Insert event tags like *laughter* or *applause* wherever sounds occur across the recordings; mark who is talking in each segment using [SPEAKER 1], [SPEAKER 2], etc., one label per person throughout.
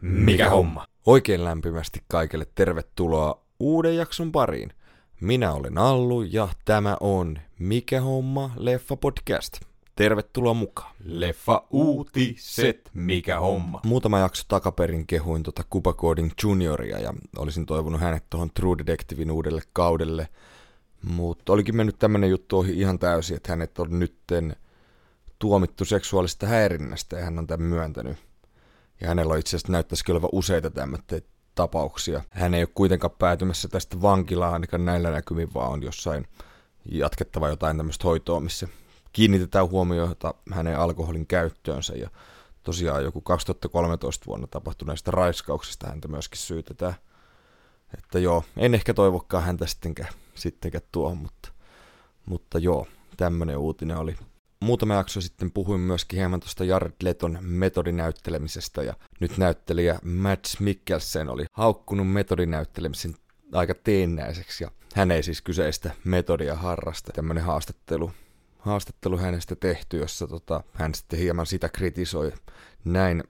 [SPEAKER 1] Mikä homma?
[SPEAKER 2] Oikein lämpimästi kaikille tervetuloa uuden jakson pariin. Minä olen Allu ja tämä on Mikä homma leffa podcast. Tervetuloa mukaan.
[SPEAKER 1] Leffa uutiset. Mikä homma?
[SPEAKER 2] Muutama jakso takaperin kehuin tota Kuba Coding Junioria ja olisin toivonut hänet tuohon True Detectivein uudelle kaudelle. Mutta olikin mennyt tämmönen juttu ohi ihan täysin, että hänet on nytten tuomittu seksuaalista häirinnästä ja hän on tämän myöntänyt. Ja hänellä itse asiassa näyttäisi olevan useita tämmöitä tapauksia. Hän ei ole kuitenkaan päätymässä tästä vankilaan ainakaan näillä näkymin, vaan on jossain jatkettava jotain tämmöistä hoitoa, missä kiinnitetään huomiota hänen alkoholin käyttöönsä ja tosiaan joku 2013 vuonna tapahtuneista raiskauksista häntä myöskin syytetään. Että joo, en ehkä toivokkaan häntä sittenkään, sittenkään tuohon, mutta, mutta joo, tämmöinen uutinen oli muutama jakso sitten puhuin myöskin hieman tuosta Jared Leton metodinäyttelemisestä ja nyt näyttelijä Mads Mikkelsen oli haukkunut metodinäyttelemisen aika teennäiseksi ja hän ei siis kyseistä metodia harrasta. Tämmöinen haastattelu, haastattelu hänestä tehty, jossa tota, hän sitten hieman sitä kritisoi. Näin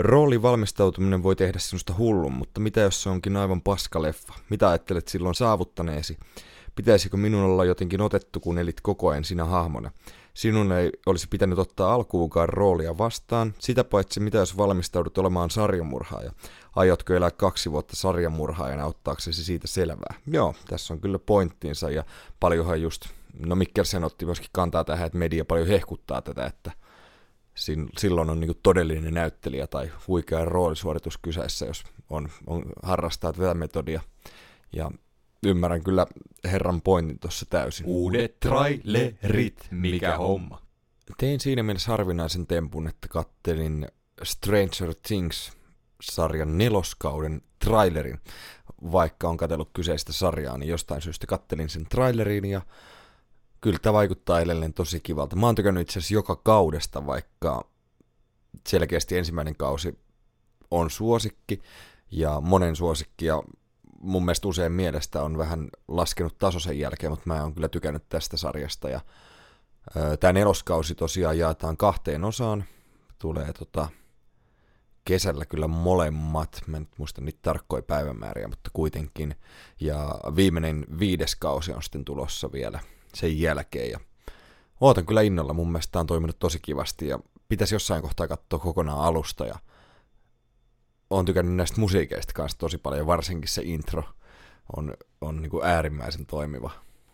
[SPEAKER 2] roolin valmistautuminen voi tehdä sinusta hullun, mutta mitä jos se onkin aivan paskaleffa? Mitä ajattelet silloin saavuttaneesi? Pitäisikö minun olla jotenkin otettu, kun elit koko ajan sinä hahmona? Sinun ei olisi pitänyt ottaa alkuukaan roolia vastaan, sitä paitsi mitä jos valmistaudut olemaan sarjamurhaaja. Aiotko elää kaksi vuotta sarjamurhaajana ottaaksesi siitä selvää? Joo, tässä on kyllä pointtiinsa ja paljonhan just, no Mikkelsen otti myöskin kantaa tähän, että media paljon hehkuttaa tätä, että silloin on niin todellinen näyttelijä tai huikea roolisuoritus kyseessä, jos on, on harrastaa tätä metodia. Ja ymmärrän kyllä herran pointin tuossa täysin.
[SPEAKER 1] Uudet trailerit, mikä homma.
[SPEAKER 2] Tein siinä mielessä harvinaisen tempun, että kattelin Stranger Things-sarjan neloskauden trailerin. Vaikka on katsellut kyseistä sarjaa, niin jostain syystä kattelin sen trailerin ja kyllä tämä vaikuttaa edelleen tosi kivalta. Mä oon tykännyt itse asiassa joka kaudesta, vaikka selkeästi ensimmäinen kausi on suosikki ja monen suosikki ja mun mielestä usein mielestä on vähän laskenut taso sen jälkeen, mutta mä oon kyllä tykännyt tästä sarjasta. Ja tämä neloskausi tosiaan jaetaan kahteen osaan. Tulee tota, kesällä kyllä molemmat, mä en muista niitä tarkkoja päivämääriä, mutta kuitenkin. Ja viimeinen viides kausi on sitten tulossa vielä sen jälkeen. Ja ootan kyllä innolla, mun mielestä tämä on toiminut tosi kivasti ja pitäisi jossain kohtaa katsoa kokonaan alusta ja on tykännyt näistä musiikeista kanssa tosi paljon, varsinkin se intro on, on niin kuin äärimmäisen toimiva.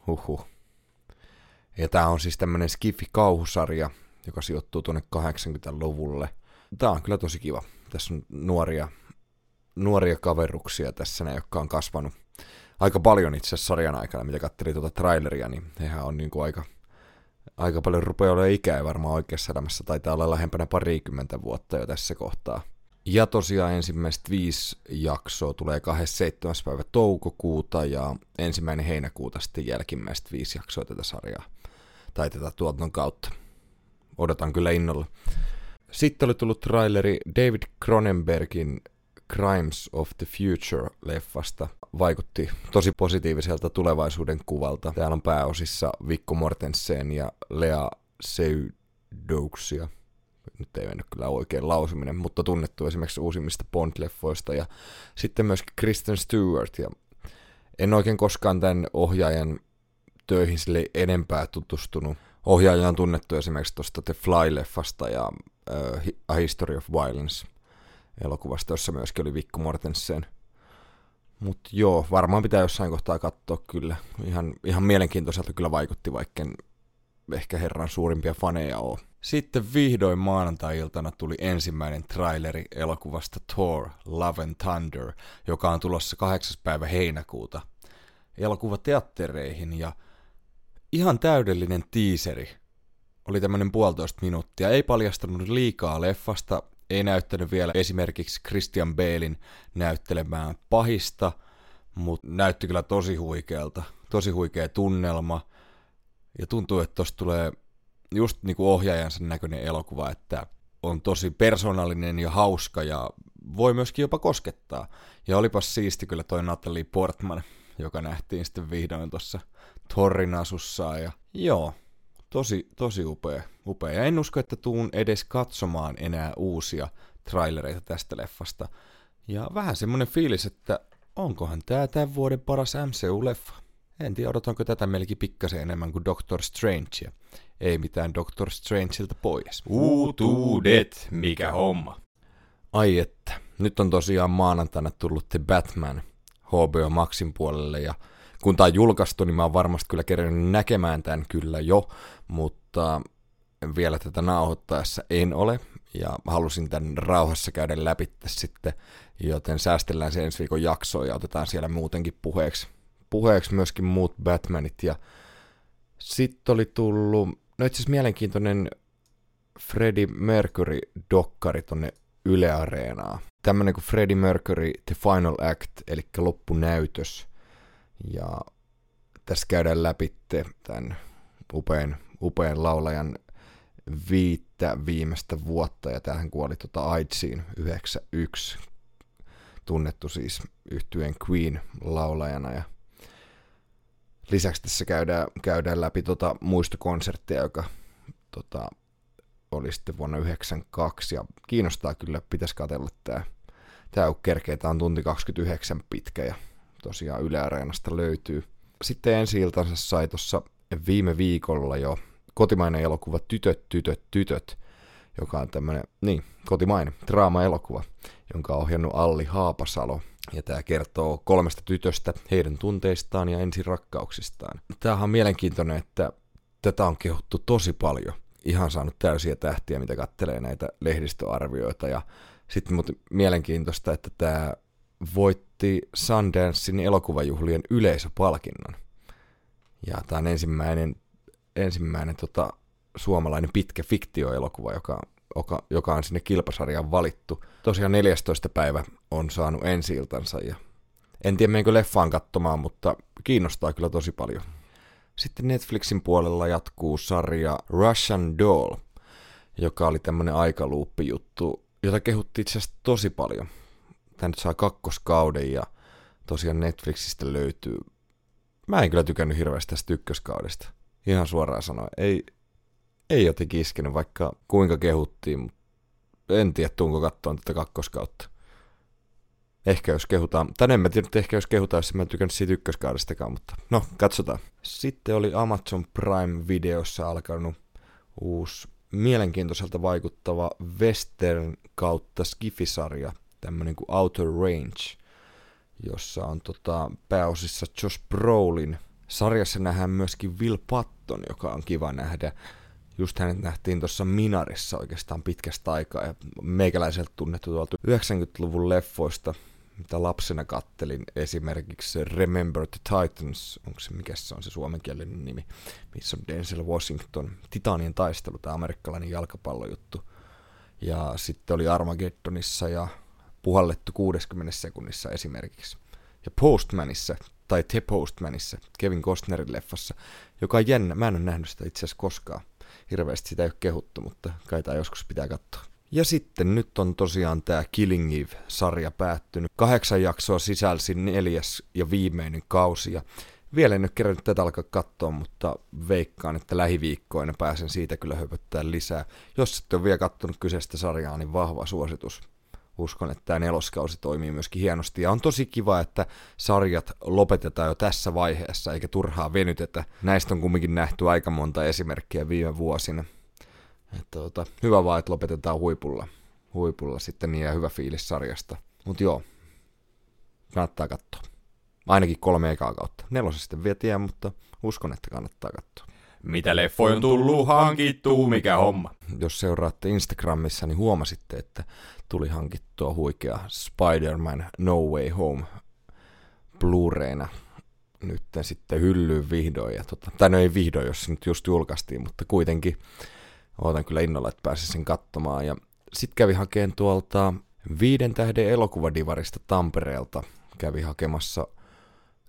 [SPEAKER 2] Huhhuh. Ja tää on siis tämmönen Skiffi-kauhusarja, joka sijoittuu tuonne 80-luvulle. Tää on kyllä tosi kiva. Tässä on nuoria, nuoria kaveruksia tässä, ne, jotka on kasvanut aika paljon itse asiassa sarjan aikana, mitä katselin tuota traileria, niin hehän on niin kuin aika, aika paljon rupeaa olemaan ikää varmaan oikeassa elämässä. Taitaa olla lähempänä parikymmentä vuotta jo tässä kohtaa. Ja tosiaan ensimmäiset viisi jaksoa tulee 27. päivä toukokuuta ja ensimmäinen heinäkuuta sitten jälkimmäiset viisi jaksoa tätä sarjaa tai tätä tuotannon kautta. Odotan kyllä innolla. Sitten oli tullut traileri David Cronenbergin Crimes of the Future-leffasta. Vaikutti tosi positiiviselta tulevaisuuden kuvalta. Täällä on pääosissa Vikko Mortensen ja Lea Seydouksia nyt ei mennyt kyllä oikein lausuminen, mutta tunnettu esimerkiksi uusimmista Bond-leffoista ja sitten myöskin Kristen Stewart ja en oikein koskaan tämän ohjaajan töihin sille enempää tutustunut. Ohjaaja on tunnettu esimerkiksi tuosta The Fly-leffasta ja uh, A History of Violence elokuvasta, jossa myöskin oli Vikko Mortensen. Mutta joo, varmaan pitää jossain kohtaa katsoa kyllä. Ihan, ihan mielenkiintoiselta kyllä vaikutti, vaikka ehkä herran suurimpia faneja ole. Sitten vihdoin maanantai-iltana tuli ensimmäinen traileri elokuvasta Thor Love and Thunder, joka on tulossa 8. päivä heinäkuuta elokuva teattereihin ja ihan täydellinen tiiseri. Oli tämmönen puolitoista minuuttia, ei paljastanut liikaa leffasta, ei näyttänyt vielä esimerkiksi Christian Balein näyttelemään pahista, mutta näytti kyllä tosi huikealta, tosi huikea tunnelma ja tuntuu, että tosta tulee just niin kuin ohjaajansa näköinen elokuva, että on tosi persoonallinen ja hauska ja voi myöskin jopa koskettaa. Ja olipas siisti kyllä toi Natalie Portman, joka nähtiin sitten vihdoin tuossa Torrin asussa. Ja joo, tosi, tosi upea, upea. Ja en usko, että tuun edes katsomaan enää uusia trailereita tästä leffasta. Ja vähän semmonen fiilis, että onkohan tää tämän vuoden paras MCU-leffa. En tiedä, odotanko tätä melkein pikkasen enemmän kuin Doctor Strange. Ei mitään Doctor Strangeilta pois.
[SPEAKER 1] Uutuudet, mikä homma.
[SPEAKER 2] Ai että, nyt on tosiaan maanantaina tullut The Batman HBO Maxin puolelle ja kun tämä on julkaistu, niin mä oon varmasti kyllä kerännyt näkemään tämän kyllä jo, mutta vielä tätä nauhoittaessa en ole ja halusin tämän rauhassa käydä läpi sitten, joten säästellään se ensi viikon jaksoa ja otetaan siellä muutenkin puheeksi, puheeksi myöskin muut Batmanit ja sitten oli tullut, no itse asiassa mielenkiintoinen Freddie Mercury-dokkari tonne Yle Areenaa. Tämmönen kuin Freddie Mercury The Final Act, eli loppunäytös. Ja tässä käydään läpi tämän upean, upean laulajan viittä viimeistä vuotta, ja tähän kuoli tota AIDSiin 91, tunnettu siis yhtyen Queen-laulajana, ja lisäksi tässä käydään, käydään läpi tota muistokonserttia, joka tota, oli sitten vuonna 1992, ja kiinnostaa kyllä, pitäisi katsella tämä. Tämä kerkeä, tämä on tunti 29 pitkä, ja tosiaan Yle löytyy. Sitten ensi iltansa sai tuossa viime viikolla jo kotimainen elokuva Tytöt, tytöt, tytöt, joka on tämmöinen, niin, kotimainen draama-elokuva, jonka on ohjannut Alli Haapasalo. Ja tämä kertoo kolmesta tytöstä, heidän tunteistaan ja ensirakkauksistaan. Tämähän on mielenkiintoinen, että tätä on kehuttu tosi paljon – ihan saanut täysiä tähtiä, mitä kattelee näitä lehdistöarvioita. Ja sitten mutta mielenkiintoista, että tämä voitti Sundancein elokuvajuhlien yleisöpalkinnon. Ja tämä on ensimmäinen, ensimmäinen tota, suomalainen pitkä fiktioelokuva, joka, joka, joka on sinne kilpasarjaan valittu. Tosiaan 14. päivä on saanut ensi ja en tiedä menenkö leffaan katsomaan, mutta kiinnostaa kyllä tosi paljon. Sitten Netflixin puolella jatkuu sarja Russian Doll, joka oli tämmönen aikaluuppi-juttu, jota kehuttiin itse asiassa tosi paljon. Tämä nyt saa kakkoskauden ja tosiaan Netflixistä löytyy. Mä en kyllä tykännyt hirveästi tästä ykköskaudesta. Ihan suoraan sanoen. Ei, ei jotenkin iskenyt, vaikka kuinka kehuttiin, mutta en tiedä, tuunko katsoa tätä kakkoskautta. Ehkä jos kehutaan, tai en mä tiedä, ehkä jos kehutaan, jos mä en tykännyt siitä ykköskaudestakaan, mutta no, katsotaan. Sitten oli Amazon Prime-videossa alkanut uusi mielenkiintoiselta vaikuttava western kautta skifisarja, tämmönen kuin Outer Range, jossa on tota, pääosissa Josh Brolin. Sarjassa nähdään myöskin Will Patton, joka on kiva nähdä. Just hänet nähtiin tuossa Minarissa oikeastaan pitkästä aikaa ja meikäläiseltä tunnettu tuolta 90-luvun leffoista mitä lapsena kattelin, esimerkiksi Remember the Titans, onko se, mikä se on se suomenkielinen nimi, missä on Denzel Washington, Titanien taistelu, tämä amerikkalainen jalkapallojuttu. Ja sitten oli Armageddonissa ja puhallettu 60 sekunnissa esimerkiksi. Ja Postmanissa, tai The Postmanissa, Kevin Costnerin leffassa, joka on jännä. Mä en ole nähnyt sitä itse asiassa koskaan. Hirveästi sitä ei ole kehuttu, mutta kai tämä joskus pitää katsoa. Ja sitten nyt on tosiaan tämä Killing Eve-sarja päättynyt. Kahdeksan jaksoa sisälsi neljäs ja viimeinen kausi. Ja vielä en ole kerännyt tätä alkaa katsoa, mutta veikkaan, että lähiviikkoina pääsen siitä kyllä höpöttää lisää. Jos ette ole vielä katsonut kyseistä sarjaa, niin vahva suositus. Uskon, että tämä neloskausi toimii myöskin hienosti. Ja on tosi kiva, että sarjat lopetetaan jo tässä vaiheessa, eikä turhaa venytetä. Näistä on kumminkin nähty aika monta esimerkkiä viime vuosina. Että tota, hyvä vaan, että lopetetaan huipulla. Huipulla sitten niin ja hyvä fiilis sarjasta. Mutta joo, kannattaa katsoa. Ainakin kolme ekaa kautta. Nelosen sitten vielä tiedä, mutta uskon, että kannattaa katsoa.
[SPEAKER 1] Mitä leffoja on tullut hankittua, mikä homma?
[SPEAKER 2] Jos seuraatte Instagramissa, niin huomasitte, että tuli hankittua huikea Spider-Man No Way Home Blu-rayna nyt sitten hyllyyn vihdoin. Ja tota, tai no ei vihdoin, jos se nyt just julkaistiin, mutta kuitenkin Ootan kyllä innolla, että pääsin sen katsomaan. Ja sitten kävi hakeen tuolta viiden tähden elokuvadivarista Tampereelta. Kävi hakemassa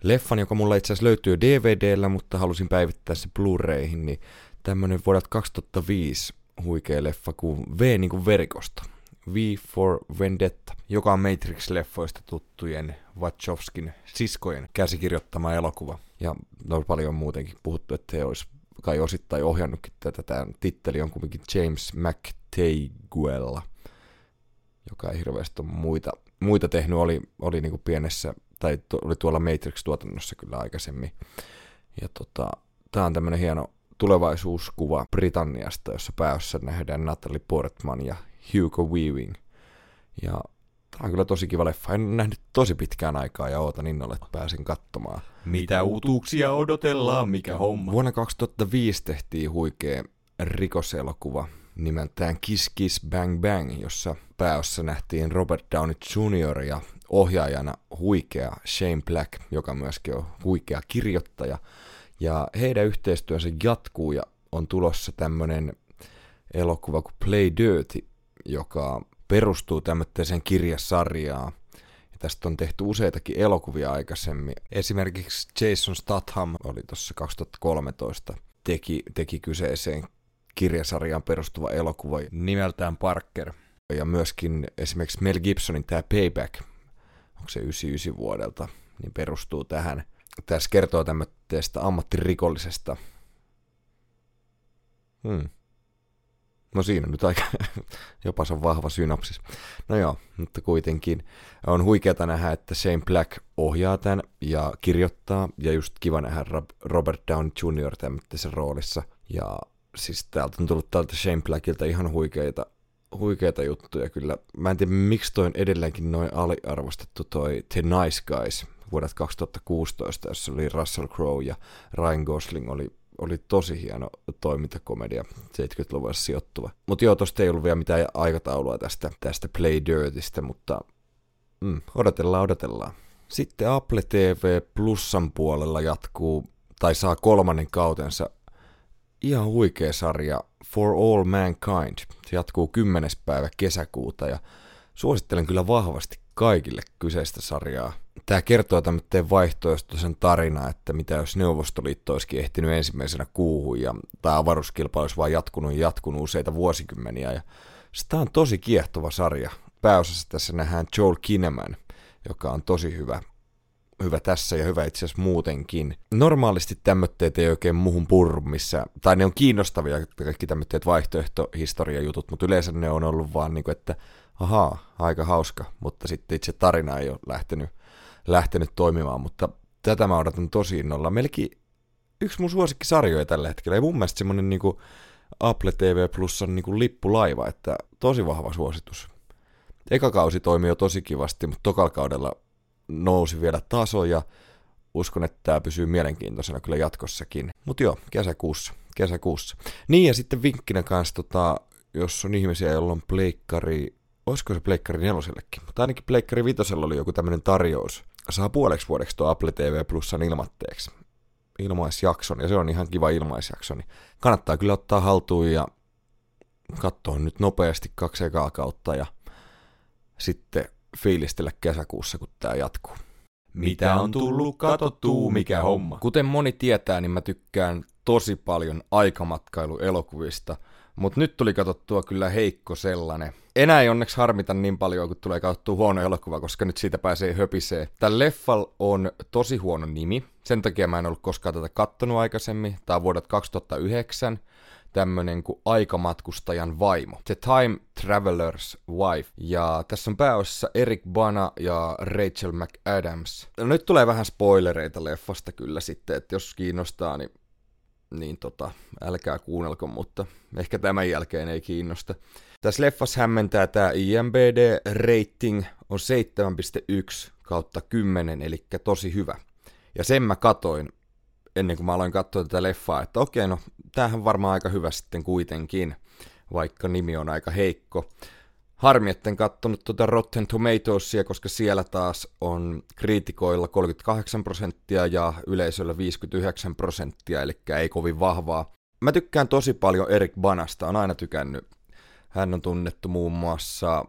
[SPEAKER 2] leffan, joka mulla itse asiassa löytyy DVDllä, mutta halusin päivittää se Blu-rayhin, niin tämmönen vuodelta 2005 huikea leffa kuin V niin kuin verikosta. V for Vendetta, joka on Matrix-leffoista tuttujen Wachowskin siskojen käsikirjoittama elokuva. Ja on paljon muutenkin puhuttu, että he olisi kai osittain ohjannutkin tätä. Tämä titteli on kuitenkin James McTaguella, joka ei hirveästi ole muita, muita tehnyt, oli, oli niin kuin pienessä, tai to, oli tuolla Matrix-tuotannossa kyllä aikaisemmin. Ja tota, tämä on tämmöinen hieno tulevaisuuskuva Britanniasta, jossa päässä nähdään Natalie Portman ja Hugo Weaving. Ja tämä on kyllä tosi kiva leffa. En nähnyt tosi pitkään aikaa ja ootan innolla, että pääsin katsomaan.
[SPEAKER 1] Mitä uutuuksia odotellaan, mikä homma?
[SPEAKER 2] Vuonna 2005 tehtiin huikea rikoselokuva nimeltään Kiss Kiss Bang Bang, jossa pääossa nähtiin Robert Downey Jr. ja ohjaajana huikea Shane Black, joka myöskin on huikea kirjoittaja. Ja heidän yhteistyönsä jatkuu ja on tulossa tämmönen elokuva kuin Play Dirty, joka perustuu tämmöiseen kirjasarjaan. Ja tästä on tehty useitakin elokuvia aikaisemmin. Esimerkiksi Jason Statham oli tuossa 2013 teki, teki kyseiseen kirjasarjaan perustuva elokuva nimeltään Parker. Ja myöskin esimerkiksi Mel Gibsonin tämä Payback, onko se 99 vuodelta, niin perustuu tähän. Tässä kertoo tämmöistä ammattirikollisesta. Hmm. No siinä nyt aika, *laughs* jopa se on vahva synopsis. No joo, mutta kuitenkin on huikeata nähdä, että Shane Black ohjaa tämän ja kirjoittaa, ja just kiva nähdä Robert Downey Jr. tämmöisessä roolissa. Ja siis täältä on tullut täältä Shane Blackilta ihan huikeita, huikeita juttuja kyllä. Mä en tiedä, miksi toi on edelleenkin noin aliarvostettu toi The Nice Guys vuodet 2016, jossa oli Russell Crowe ja Ryan Gosling oli oli tosi hieno toimintakomedia, 70-luvulla sijoittuva. Mutta joo, tosta ei ollut vielä mitään aikataulua tästä, tästä Play Dirtistä, mutta mm, odotellaan, odotellaan. Sitten Apple TV Plusan puolella jatkuu, tai saa kolmannen kautensa ihan huikea sarja For All Mankind. Se jatkuu 10. päivä kesäkuuta ja suosittelen kyllä vahvasti kaikille kyseistä sarjaa. Tämä kertoo tämmöinen vaihtoehtoisen tarina, että mitä jos Neuvostoliitto olisikin ehtinyt ensimmäisenä kuuhun ja tämä avaruuskilpailu olisi vaan jatkunut ja jatkunut useita vuosikymmeniä. Ja tämä on tosi kiehtova sarja. Pääosassa tässä nähdään Joel Kinnaman, joka on tosi hyvä, hyvä tässä ja hyvä itse asiassa muutenkin. Normaalisti tämmöitteet ei oikein muuhun purru missä, tai ne on kiinnostavia kaikki tämmöitteet vaihtoehtohistoriajutut, mutta yleensä ne on ollut vaan niin kuin, että ahaa, aika hauska, mutta sitten itse tarina ei ole lähtenyt, lähtenyt toimimaan, mutta tätä mä odotan tosi innolla. Melkein yksi mun suosikkisarjoja tällä hetkellä, ja mun mielestä semmonen niinku Apple TV Plus on niinku lippulaiva, että tosi vahva suositus. Eka kausi toimi jo tosi kivasti, mutta tokalla kaudella nousi vielä taso, ja uskon, että tämä pysyy mielenkiintoisena kyllä jatkossakin. Mutta joo, kesäkuussa, kesäkuussa. Niin ja sitten vinkkinä kanssa, tota, jos on ihmisiä, joilla on pleikkari olisiko se Pleikkari nelosellekin, mutta ainakin Pleikkari vitosella oli joku tämmöinen tarjous. Saa puoleksi vuodeksi tuo Apple TV Plusan ilmatteeksi ilmaisjakson, ja se on ihan kiva ilmaisjakso, niin kannattaa kyllä ottaa haltuun ja katsoa nyt nopeasti kaksi ekaa kautta ja sitten fiilistellä kesäkuussa, kun tämä jatkuu.
[SPEAKER 1] Mitä on tullut katottuu, mikä homma?
[SPEAKER 2] Kuten moni tietää, niin mä tykkään tosi paljon aikamatkailuelokuvista – mutta nyt tuli katsottua kyllä heikko sellainen. Enää ei onneksi harmita niin paljon, kun tulee katsottua huono elokuva, koska nyt siitä pääsee höpisee. Tämä leffal on tosi huono nimi. Sen takia mä en ollut koskaan tätä kattonut aikaisemmin. Tämä on vuodet 2009 tämmönen kuin aikamatkustajan vaimo. The Time Traveler's Wife. Ja tässä on pääosassa Eric Bana ja Rachel McAdams. No, nyt tulee vähän spoilereita leffasta kyllä sitten, että jos kiinnostaa, niin niin tota, älkää kuunnelko, mutta ehkä tämän jälkeen ei kiinnosta. Tässä leffassa hämmentää tämä IMBD-rating on 7.1 kautta 10, eli tosi hyvä. Ja sen mä katoin ennen kuin mä aloin katsoa tätä leffaa, että okei, no tämähän varmaan aika hyvä sitten kuitenkin, vaikka nimi on aika heikko. Harmi, etten kattonut tuota Rotten Tomatoesia, koska siellä taas on kriitikoilla 38 prosenttia ja yleisöllä 59 prosenttia, eli ei kovin vahvaa. Mä tykkään tosi paljon Erik Banasta, on aina tykännyt. Hän on tunnettu muun muassa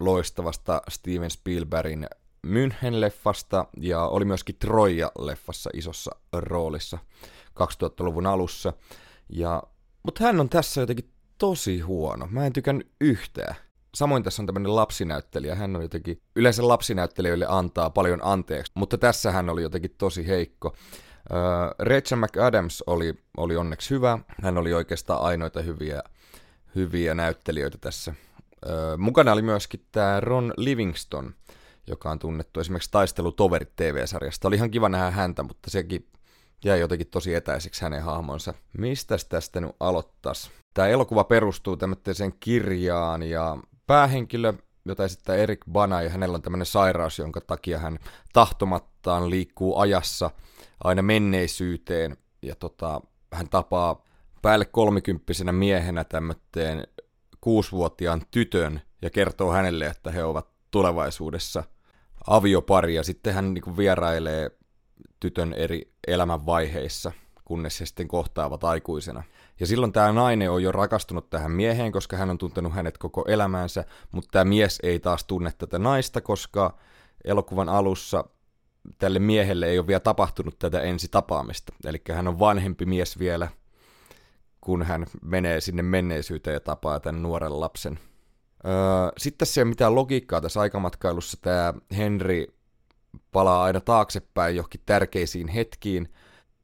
[SPEAKER 2] loistavasta Steven Spielbergin München-leffasta ja oli myöskin Troja-leffassa isossa roolissa 2000-luvun alussa. Ja, mutta hän on tässä jotenkin tosi huono. Mä en tykännyt yhtään. Samoin tässä on tämmöinen lapsinäyttelijä, hän on jotenkin, yleensä lapsinäyttelijöille antaa paljon anteeksi, mutta tässä hän oli jotenkin tosi heikko. Rachel McAdams oli, oli onneksi hyvä. Hän oli oikeastaan ainoita hyviä, hyviä näyttelijöitä tässä. Mukana oli myöskin tämä Ron Livingston, joka on tunnettu esimerkiksi Taistelutoverit TV-sarjasta. Oli ihan kiva nähdä häntä, mutta sekin jäi jotenkin tosi etäiseksi hänen hahmonsa. Mistä tästä nyt aloittas? Tämä elokuva perustuu tämmöiseen kirjaan ja päähenkilö, jota esittää Erik Bana ja hänellä on tämmöinen sairaus, jonka takia hän tahtomattaan liikkuu ajassa aina menneisyyteen ja tota, hän tapaa päälle kolmikymppisenä miehenä tämmöteen kuusivuotiaan tytön ja kertoo hänelle, että he ovat tulevaisuudessa aviopari ja sitten hän niin vierailee tytön eri elämänvaiheissa, kunnes he sitten kohtaavat aikuisena. Ja silloin tämä nainen on jo rakastunut tähän mieheen, koska hän on tuntenut hänet koko elämänsä, mutta tämä mies ei taas tunne tätä naista, koska elokuvan alussa tälle miehelle ei ole vielä tapahtunut tätä ensitapaamista. Eli hän on vanhempi mies vielä, kun hän menee sinne menneisyyteen ja tapaa tämän nuoren lapsen. Öö, sitten ole mitään logiikkaa tässä aikamatkailussa. Tämä Henry palaa aina taaksepäin johonkin tärkeisiin hetkiin,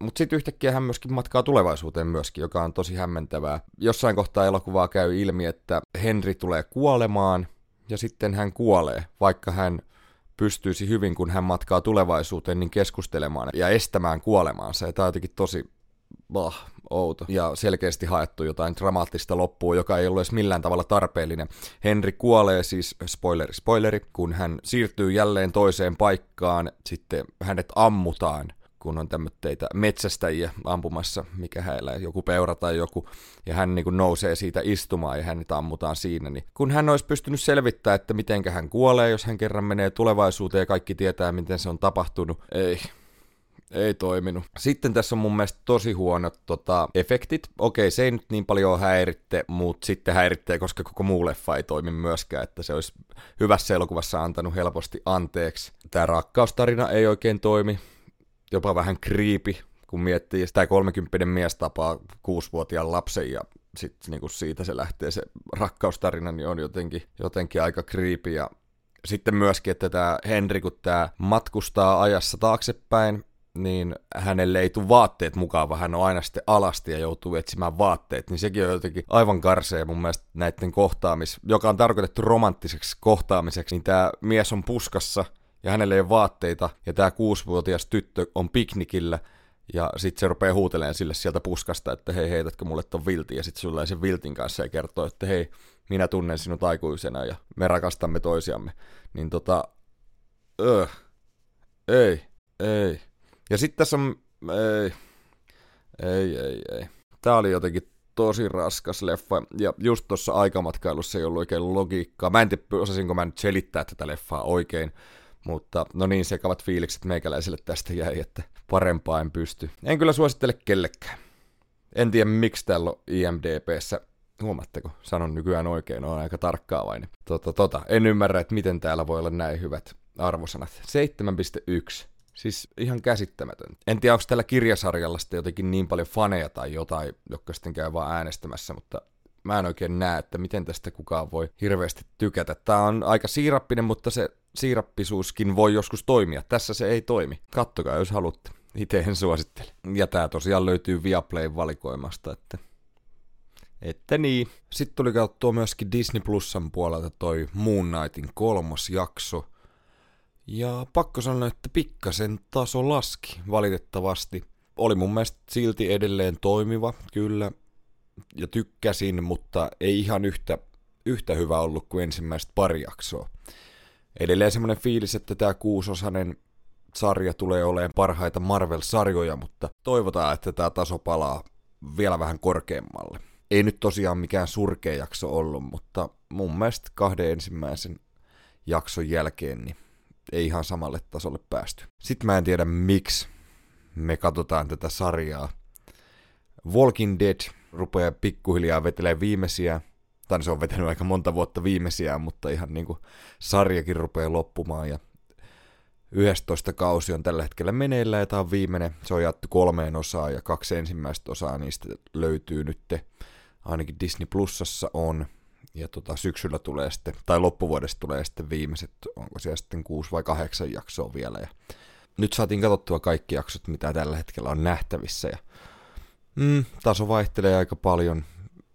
[SPEAKER 2] mutta sitten yhtäkkiä hän myöskin matkaa tulevaisuuteen myöskin, joka on tosi hämmentävää. Jossain kohtaa elokuvaa käy ilmi, että Henry tulee kuolemaan, ja sitten hän kuolee, vaikka hän pystyisi hyvin, kun hän matkaa tulevaisuuteen, niin keskustelemaan ja estämään kuolemaansa. Ja tämä on jotenkin tosi bah, outo. Ja selkeästi haettu jotain dramaattista loppua, joka ei ollut edes millään tavalla tarpeellinen. Henri kuolee siis, spoileri, spoileri, kun hän siirtyy jälleen toiseen paikkaan, sitten hänet ammutaan kun on tämmöitä metsästäjiä ampumassa, mikä heillä joku peura tai joku, ja hän niin nousee siitä istumaan ja hänet ammutaan siinä, niin kun hän olisi pystynyt selvittämään, että miten hän kuolee, jos hän kerran menee tulevaisuuteen ja kaikki tietää, miten se on tapahtunut, ei, ei toiminut. Sitten tässä on mun mielestä tosi huonot tota, efektit. Okei, se ei nyt niin paljon häiritte, mutta sitten häiritsee, koska koko muu leffa ei toimi myöskään, että se olisi hyvässä elokuvassa antanut helposti anteeksi. Tämä rakkaustarina ei oikein toimi jopa vähän kriipi, kun miettii, sitä 30 mies tapaa kuusivuotiaan lapsen ja sitten niinku siitä se lähtee se rakkaustarina, niin on jotenkin, jotenkin aika kriipi. Ja sitten myöskin, että tämä Henri, kun tämä matkustaa ajassa taaksepäin, niin hänelle ei tule vaatteet mukaan, vaan hän on aina sitten alasti ja joutuu etsimään vaatteet, niin sekin on jotenkin aivan karsea mun mielestä näiden kohtaamis, joka on tarkoitettu romanttiseksi kohtaamiseksi, niin tämä mies on puskassa – ja hänelle ei ole vaatteita, ja tämä kuusivuotias tyttö on piknikillä, ja sitten se rupeaa huutelemaan sille sieltä puskasta, että hei, heitätkö mulle ton viltin, ja sitten sulla sen viltin kanssa ja kertoo, että hei, minä tunnen sinut aikuisena, ja me rakastamme toisiamme. Niin tota, öö, ei, ei. Ja sitten tässä on, ei, ei, ei, ei. Tää oli jotenkin tosi raskas leffa, ja just tuossa aikamatkailussa ei ollut oikein logiikkaa. Mä en tiedä, osasinko mä nyt selittää tätä leffaa oikein, mutta no niin sekavat fiilikset meikäläiselle tästä jäi, että parempaa en pysty. En kyllä suosittele kellekään. En tiedä miksi täällä on IMDBssä Huomatteko? Sanon nykyään oikein, on aika tarkkaavainen. Tota, tota, en ymmärrä, että miten täällä voi olla näin hyvät arvosanat. 7.1. Siis ihan käsittämätön. En tiedä, onko tällä kirjasarjalla sitten jotenkin niin paljon faneja tai jotain, jotka sitten käy vaan äänestämässä, mutta mä en oikein näe, että miten tästä kukaan voi hirveästi tykätä. Tää on aika siirappinen, mutta se siirappisuuskin voi joskus toimia. Tässä se ei toimi. Kattokaa, jos haluatte. Itse en suosittele. Ja tää tosiaan löytyy Viaplayn valikoimasta, että... Että niin. Sitten tuli katsottua myöskin Disney Plusan puolelta toi Moon Knightin kolmos jakso. Ja pakko sanoa, että pikkasen taso laski, valitettavasti. Oli mun mielestä silti edelleen toimiva, kyllä ja tykkäsin, mutta ei ihan yhtä, yhtä hyvä ollut kuin ensimmäistä pari jaksoa. Edelleen semmoinen fiilis, että tämä kuusosainen sarja tulee olemaan parhaita Marvel-sarjoja, mutta toivotaan, että tämä taso palaa vielä vähän korkeammalle. Ei nyt tosiaan mikään surkea jakso ollut, mutta mun mielestä kahden ensimmäisen jakson jälkeen niin ei ihan samalle tasolle päästy. Sitten mä en tiedä miksi me katsotaan tätä sarjaa. Walking Dead rupeaa pikkuhiljaa vetelee viimeisiä, tai se on vetänyt aika monta vuotta viimeisiä, mutta ihan niin kuin sarjakin rupeaa loppumaan ja 11 kausi on tällä hetkellä meneillä ja tämä on viimeinen. Se on jaettu kolmeen osaan ja kaksi ensimmäistä osaa niistä löytyy nyt, ainakin Disney Plusassa on. Ja tota, syksyllä tulee sitten, tai loppuvuodesta tulee sitten viimeiset, onko siellä sitten kuusi vai kahdeksan jaksoa vielä. Ja nyt saatiin katsottua kaikki jaksot, mitä tällä hetkellä on nähtävissä. Ja, mm, taso vaihtelee aika paljon.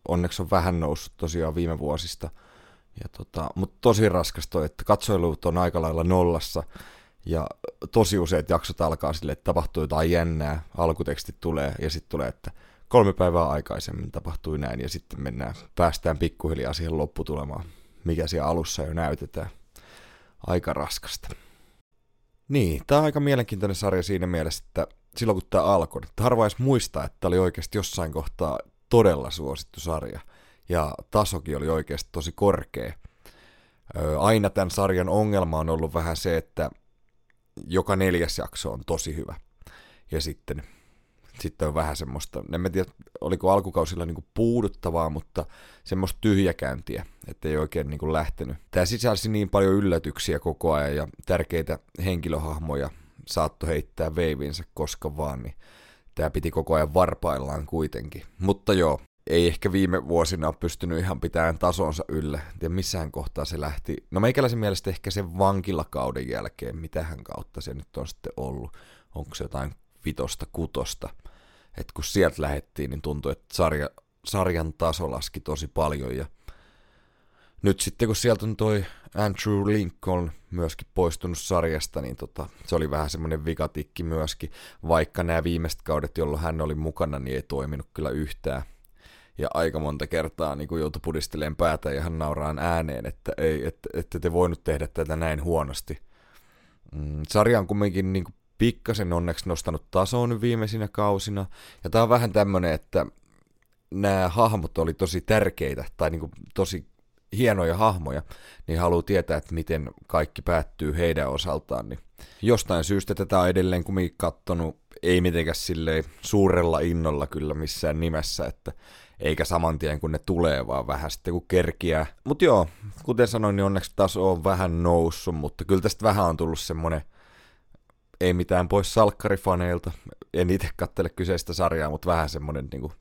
[SPEAKER 2] Onneksi on vähän noussut tosiaan viime vuosista. Ja tota, mutta tosi raskas toi, että katsoilut on aika lailla nollassa. Ja tosi useat jaksot alkaa sille, että tapahtuu jotain jännää, alkutekstit tulee ja sitten tulee, että kolme päivää aikaisemmin tapahtui näin ja sitten mennään, päästään pikkuhiljaa siihen lopputulemaan, mikä siellä alussa jo näytetään. Aika raskasta. Niin, tämä on aika mielenkiintoinen sarja siinä mielessä, että silloin kun tämä alkoi, että harva muistaa, että tämä oli oikeasti jossain kohtaa todella suosittu sarja. Ja tasokin oli oikeasti tosi korkea. Aina tämän sarjan ongelma on ollut vähän se, että joka neljäs jakso on tosi hyvä. Ja sitten, sitten on vähän semmoista, en tiedä oliko alkukausilla niin puuduttavaa, mutta semmoista tyhjäkäyntiä, että ei oikein niin lähtenyt. Tämä sisälsi niin paljon yllätyksiä koko ajan ja tärkeitä henkilöhahmoja saattoi heittää veivinsä koska vaan, niin tämä piti koko ajan varpaillaan kuitenkin. Mutta joo, ei ehkä viime vuosina ole pystynyt ihan pitämään tasonsa yllä. Ja missään kohtaa se lähti. No meikäläisen mielestä ehkä sen vankilakauden jälkeen, mitähän kautta se nyt on sitten ollut. Onko se jotain vitosta, kutosta. Että kun sieltä lähettiin, niin tuntui, että sarja, sarjan taso laski tosi paljon. Ja nyt sitten kun sieltä on toi Andrew Lincoln myöskin poistunut sarjasta, niin tota, se oli vähän semmoinen vikatikki myöskin, vaikka nämä viimeiset kaudet, jolloin hän oli mukana, niin ei toiminut kyllä yhtään ja aika monta kertaa niin joutui pudistelemaan päätä ja hän nauraan ääneen, että ei, että, että te voinut tehdä tätä näin huonosti. Mm, sarja on kumminkin niin kuin pikkasen onneksi nostanut tasoon viimeisinä kausina, ja tämä on vähän tämmöinen, että nämä hahmot oli tosi tärkeitä, tai niin kuin tosi hienoja hahmoja, niin haluaa tietää, että miten kaikki päättyy heidän osaltaan. Niin jostain syystä tätä on edelleen kumminkin kattonut, ei mitenkään silleen suurella innolla kyllä missään nimessä, että eikä saman tien kun ne tulee, vaan vähän sitten kun kerkiää. Mutta joo, kuten sanoin, niin onneksi taso on vähän noussut, mutta kyllä tästä vähän on tullut semmonen, ei mitään pois salkkarifaneilta, en itse kattele kyseistä sarjaa, mutta vähän semmonen niinku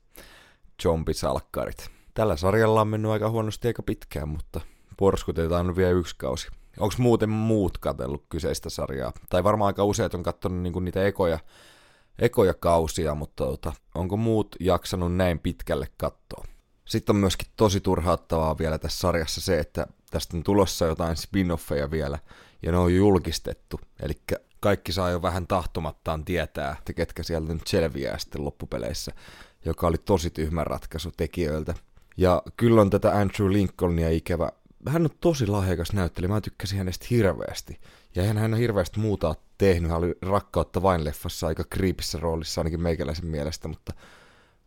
[SPEAKER 2] zombisalkkarit. Tällä sarjalla on mennyt aika huonosti aika pitkään, mutta porskutetaan vielä yksi kausi. Onko muuten muut katsellut kyseistä sarjaa? Tai varmaan aika useat on katsonut niinku niitä ekoja ekoja kausia, mutta tota, onko muut jaksanut näin pitkälle katsoa? Sitten on myöskin tosi turhauttavaa vielä tässä sarjassa se, että tästä on tulossa jotain spin-offeja vielä, ja ne on julkistettu. Eli kaikki saa jo vähän tahtomattaan tietää, että ketkä sieltä nyt selviää sitten loppupeleissä, joka oli tosi tyhmä ratkaisu tekijöiltä. Ja kyllä on tätä Andrew Lincolnia ikävä. Hän on tosi lahjakas näyttelijä, mä tykkäsin hänestä hirveästi. Ja hän, hän on hirveästi muuta tehnyt. Hän oli rakkautta vain leffassa aika kriipissä roolissa ainakin meikäläisen mielestä, mutta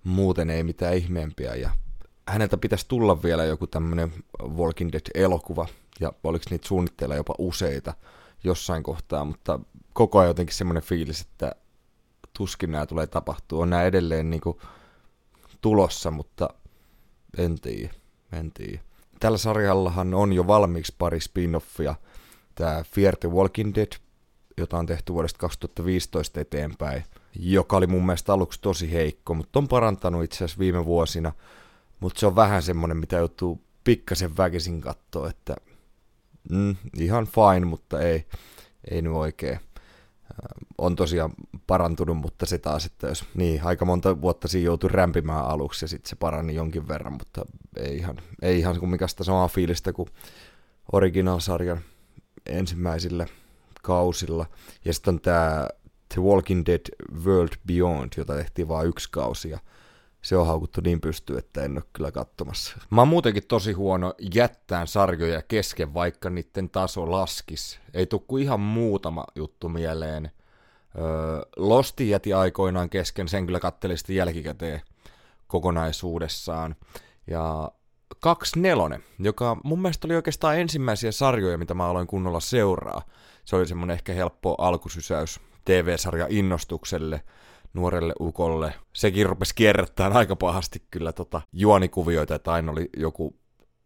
[SPEAKER 2] muuten ei mitään ihmeempiä. Ja häneltä pitäisi tulla vielä joku tämmöinen Walking Dead-elokuva, ja oliko niitä suunnitteilla jopa useita jossain kohtaa, mutta koko ajan jotenkin semmoinen fiilis, että tuskin nämä tulee tapahtua. On nämä edelleen niin kuin tulossa, mutta en tiedä, en tiedä. Tällä sarjallahan on jo valmiiksi pari spin-offia. Tämä Fear the Walking Dead jota on tehty vuodesta 2015 eteenpäin, joka oli mun mielestä aluksi tosi heikko, mutta on parantanut itse asiassa viime vuosina, mutta se on vähän semmoinen, mitä joutuu pikkasen väkisin katsoa, että mm, ihan fine, mutta ei, ei nyt oikein. On tosiaan parantunut, mutta se taas, että jos niin, aika monta vuotta siinä joutui rämpimään aluksi ja sitten se parani jonkin verran, mutta ei ihan, ei ihan kumminkaan sitä samaa fiilistä kuin originaalsarjan ensimmäisillä kausilla. Ja sitten on tämä The Walking Dead World Beyond, jota tehtiin vain yksi kausi. Ja se on haukuttu niin pystyy, että en ole kyllä katsomassa. Mä oon muutenkin tosi huono jättään sarjoja kesken, vaikka niiden taso laskis. Ei tule kuin ihan muutama juttu mieleen. Öö, Losti jäti aikoinaan kesken, sen kyllä kattelin sitten jälkikäteen kokonaisuudessaan. Ja 24, joka mun mielestä oli oikeastaan ensimmäisiä sarjoja, mitä mä aloin kunnolla seuraa se oli semmoinen ehkä helppo alkusysäys TV-sarja innostukselle nuorelle ukolle. Sekin rupesi kierrättämään aika pahasti kyllä tota juonikuvioita, että aina oli joku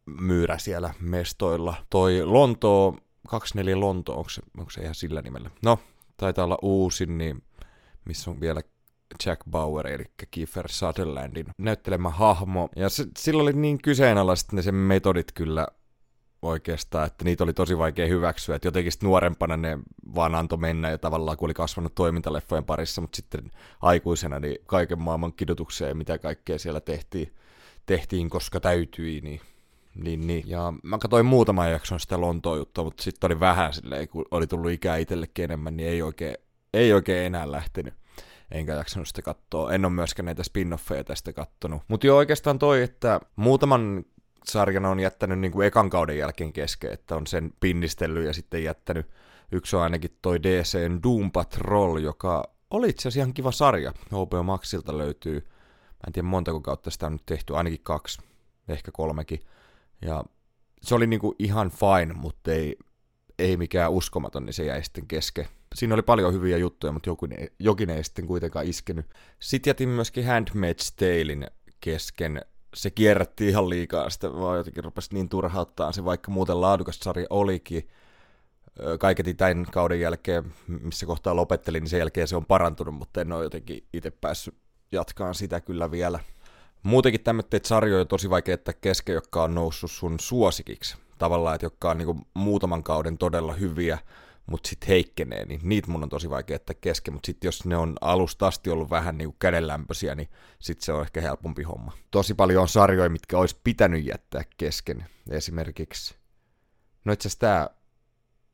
[SPEAKER 2] myyrä siellä mestoilla. Toi Lonto, 24 Lonto, onko se, onko se ihan sillä nimellä? No, taitaa olla uusin, niin missä on vielä Jack Bauer, eli Kiefer Sutherlandin näyttelemä hahmo. Ja se, sillä oli niin kyseenalaiset ne sen metodit kyllä oikeastaan, että niitä oli tosi vaikea hyväksyä, että jotenkin nuorempana ne vaan antoi mennä ja tavallaan kun oli kasvanut toimintaleffojen parissa, mutta sitten aikuisena niin kaiken maailman kidutukseen ja mitä kaikkea siellä tehtiin, tehtiin koska täytyi, niin niin, niin. Ja mä katsoin muutaman jakson sitä Lontoon juttua, mutta sitten oli vähän silleen, kun oli tullut ikää itsellekin enemmän, niin ei oikein, ei oikein enää lähtenyt. Enkä jaksanut sitä katsoa. En ole myöskään näitä spin-offeja tästä kattonut. Mutta jo oikeastaan toi, että muutaman sarjan on jättänyt niin kuin ekan kauden jälkeen kesken, että on sen pinnistellyt ja sitten jättänyt. Yksi on ainakin toi DCn Doom Patrol, joka oli itse asiassa ihan kiva sarja. HBO Maxilta löytyy, mä en tiedä montako kautta sitä on nyt tehty, ainakin kaksi, ehkä kolmekin. Ja se oli niinku ihan fine, mutta ei, ei mikään uskomaton, niin se jäi sitten kesken. Siinä oli paljon hyviä juttuja, mutta jokin, jokin ei sitten kuitenkaan iskenyt. Sitten jätin myöskin Handmaid's Talein kesken. Se kierrätti ihan liikaa, sitä vaan jotenkin rupesi niin turhauttaa se, vaikka muuten laadukas sarja olikin. Kaiketi tämän kauden jälkeen, missä kohtaa lopettelin, niin sen jälkeen se on parantunut, mutta en ole jotenkin itse päässyt jatkaan sitä kyllä vielä. Muutenkin tämmöitä sarjoja on tosi vaikea että kesken, jotka on noussut sun suosikiksi. Tavallaan, että jotka on niinku muutaman kauden todella hyviä, mutta sitten heikkenee, niin niitä mun on tosi vaikea että kesken, mutta sitten jos ne on alusta asti ollut vähän niinku kädenlämpöisiä, niin sitten se on ehkä helpompi homma. Tosi paljon on sarjoja, mitkä olisi pitänyt jättää kesken. Esimerkiksi, no itse asiassa tää,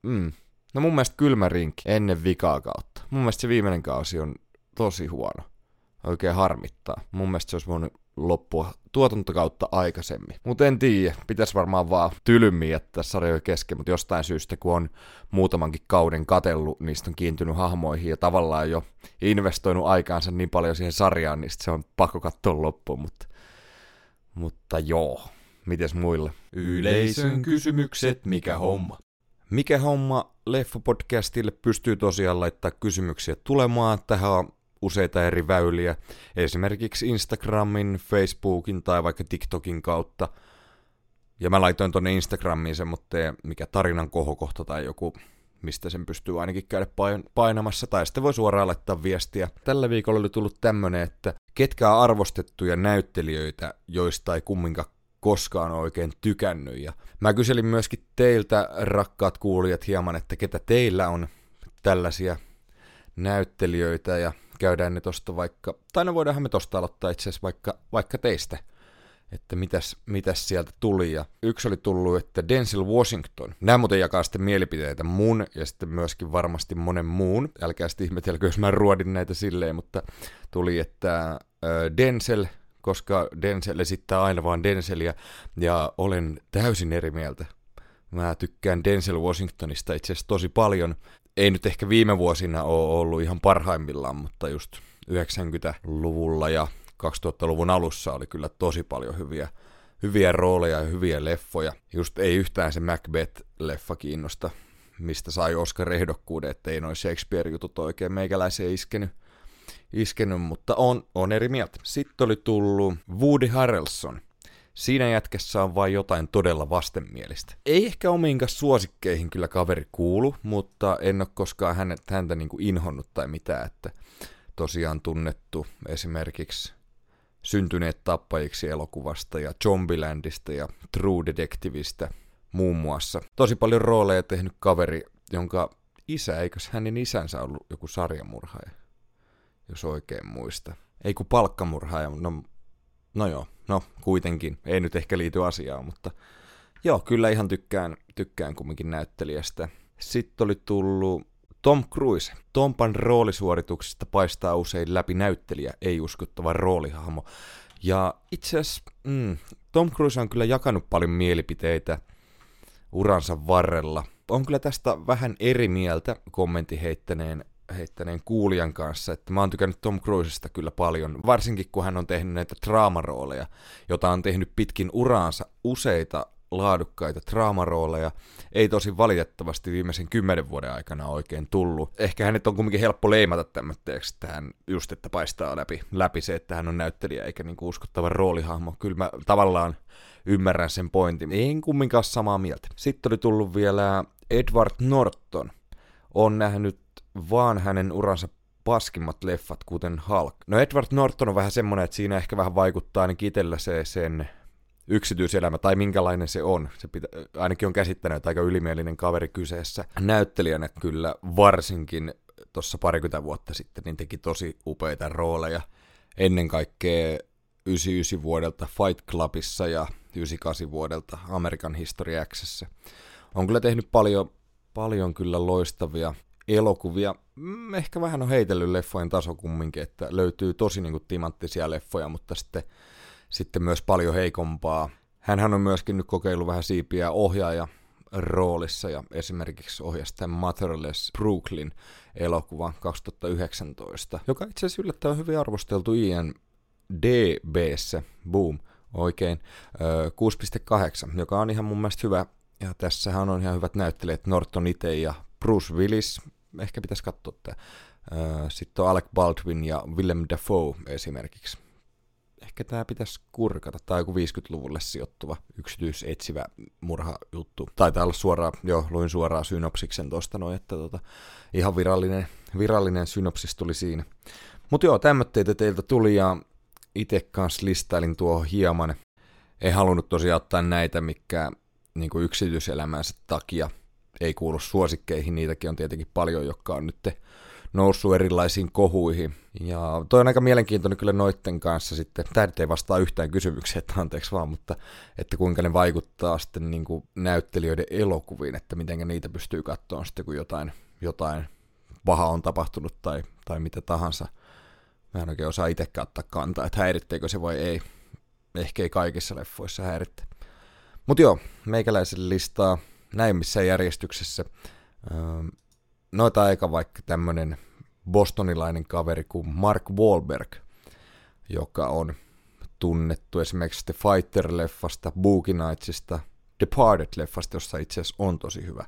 [SPEAKER 2] mm, no mun mielestä kylmä rinki ennen vikaa kautta. Mun mielestä se viimeinen kausi on tosi huono. Oikein harmittaa. Mun mielestä se olisi voinut loppua tuotantokautta aikaisemmin. Mutta en tiedä, pitäisi varmaan vaan tylymmin jättää sarjoja kesken, mutta jostain syystä, kun on muutamankin kauden katellut, niistä on kiintynyt hahmoihin ja tavallaan jo investoinut aikaansa niin paljon siihen sarjaan, niin se on pakko katsoa loppuun, mutta, mutta joo, mites muille?
[SPEAKER 1] Yleisön kysymykset, mikä homma?
[SPEAKER 2] Mikä homma Leffa-podcastille pystyy tosiaan laittaa kysymyksiä tulemaan. Tähän on useita eri väyliä, esimerkiksi Instagramin, Facebookin tai vaikka TikTokin kautta. Ja mä laitoin tonne Instagramiin semmoitteen, mikä tarinan kohokohta tai joku, mistä sen pystyy ainakin käydä painamassa, tai sitten voi suoraan laittaa viestiä. Tällä viikolla oli tullut tämmönen, että ketkä on arvostettuja näyttelijöitä, joista ei kumminkaan koskaan oikein tykännyt. Ja mä kyselin myöskin teiltä, rakkaat kuulijat, hieman, että ketä teillä on tällaisia näyttelijöitä, ja käydään ne tosta vaikka, tai no voidaanhan me tosta aloittaa itse asiassa vaikka, vaikka teistä, että mitäs, mitäs sieltä tuli. Ja yksi oli tullut, että Denzel Washington. Nämä muuten jakaa sitten mielipiteitä mun ja sitten myöskin varmasti monen muun. Älkää sitten ihmetelkö, jos mä ruodin näitä silleen, mutta tuli, että Denzel, koska Denzel esittää aina vaan Denzelia, ja olen täysin eri mieltä. Mä tykkään Denzel Washingtonista itse asiassa tosi paljon ei nyt ehkä viime vuosina ole ollut ihan parhaimmillaan, mutta just 90-luvulla ja 2000-luvun alussa oli kyllä tosi paljon hyviä, hyviä rooleja ja hyviä leffoja. Just ei yhtään se Macbeth-leffa kiinnosta, mistä sai Oscar-ehdokkuuden, ettei noin Shakespeare-jutut oikein meikäläiseen iskenyt, iskenyt mutta on, on eri mieltä. Sitten oli tullut Woody Harrelson, Siinä jätkessä on vain jotain todella vastenmielistä. Ei ehkä omiinkaan suosikkeihin kyllä kaveri kuulu, mutta en ole koskaan hänet, häntä niin kuin inhonnut tai mitään, että tosiaan tunnettu esimerkiksi syntyneet tappajiksi elokuvasta ja Zombielandista ja True Detectiveistä muun muassa. Tosi paljon rooleja tehnyt kaveri, jonka isä, eikös hänen isänsä ollut joku sarjamurhaaja, jos oikein muista. Ei kun palkkamurhaaja, no, no joo, No, kuitenkin. Ei nyt ehkä liity asiaan, mutta joo, kyllä ihan tykkään, tykkään kumminkin näyttelijästä. Sitten oli tullut Tom Cruise. Tompan roolisuorituksista paistaa usein läpi näyttelijä, ei uskottava roolihahmo. Ja itse asiassa mm, Tom Cruise on kyllä jakanut paljon mielipiteitä uransa varrella. On kyllä tästä vähän eri mieltä kommentti heittäneen heittäneen kuulijan kanssa, että mä oon tykännyt Tom Cruisesta kyllä paljon, varsinkin kun hän on tehnyt näitä draamarooleja, jota on tehnyt pitkin uraansa useita laadukkaita draamarooleja, ei tosi valitettavasti viimeisen kymmenen vuoden aikana oikein tullut. Ehkä hänet on kumminkin helppo leimata tämmöitteeksi, että hän just, että paistaa läpi, läpi se, että hän on näyttelijä eikä niinku uskottava roolihahmo. Kyllä mä tavallaan ymmärrän sen pointin. Ei kumminkaan samaa mieltä. Sitten oli tullut vielä Edward Norton. On nähnyt vaan hänen uransa paskimmat leffat, kuten Hulk. No Edward Norton on vähän semmonen, että siinä ehkä vähän vaikuttaa ainakin itsellä se sen yksityiselämä tai minkälainen se on. Se pitä, ainakin on käsittänyt, aika ylimielinen kaveri kyseessä. Näyttelijänä kyllä varsinkin tuossa parikymmentä vuotta sitten niin teki tosi upeita rooleja. Ennen kaikkea 99 vuodelta Fight Clubissa ja 98 vuodelta American History Xssä. On kyllä tehnyt paljon, paljon kyllä loistavia elokuvia. Mm, ehkä vähän on heitellyt leffojen taso kumminkin, että löytyy tosi niin kuin, timanttisia leffoja, mutta sitten, sitten myös paljon heikompaa. Hänhän on myöskin nyt kokeillut vähän siipiä ohjaaja roolissa ja esimerkiksi ohjasi tämän Motherless Brooklyn elokuvan 2019, joka itse asiassa yllättävän hyvin arvosteltu IMDBssä, boom, oikein, 6.8, joka on ihan mun mielestä hyvä, ja tässähän on ihan hyvät näyttelijät, Norton itse ja Bruce Willis, ehkä pitäisi katsoa tämä. Sitten on Alec Baldwin ja Willem Dafoe esimerkiksi. Ehkä tämä pitäisi kurkata. Tämä on joku 50-luvulle sijoittuva yksityisetsivä murhajuttu. Taitaa olla suoraan, joo, luin suoraan synopsiksen tuosta noin, että tota, ihan virallinen, virallinen synopsis tuli siinä. Mutta joo, tämmöitteitä teiltä tuli ja itse kanssa listailin tuo hieman. En halunnut tosiaan ottaa näitä, mikä niin yksityiselämänsä takia ei kuulu suosikkeihin, niitäkin on tietenkin paljon, jotka on nyt noussut erilaisiin kohuihin. Ja toi on aika mielenkiintoinen kyllä noitten kanssa sitten, tämä ei vastaa yhtään kysymykseen, että anteeksi vaan, mutta että kuinka ne vaikuttaa sitten niin kuin näyttelijöiden elokuviin, että miten niitä pystyy katsoa sitten, kun jotain, jotain paha on tapahtunut tai, tai mitä tahansa. Mä en oikein osaa itsekään ottaa kantaa, että häiritteekö se vai ei. Ehkä ei kaikissa leffoissa häiritte. Mutta joo, meikäläisen listaa näin missä järjestyksessä. Öö, noita aika vaikka tämmönen bostonilainen kaveri kuin Mark Wahlberg, joka on tunnettu esimerkiksi The Fighter-leffasta, Boogie Nightsista, Departed-leffasta, jossa itse asiassa on tosi hyvä.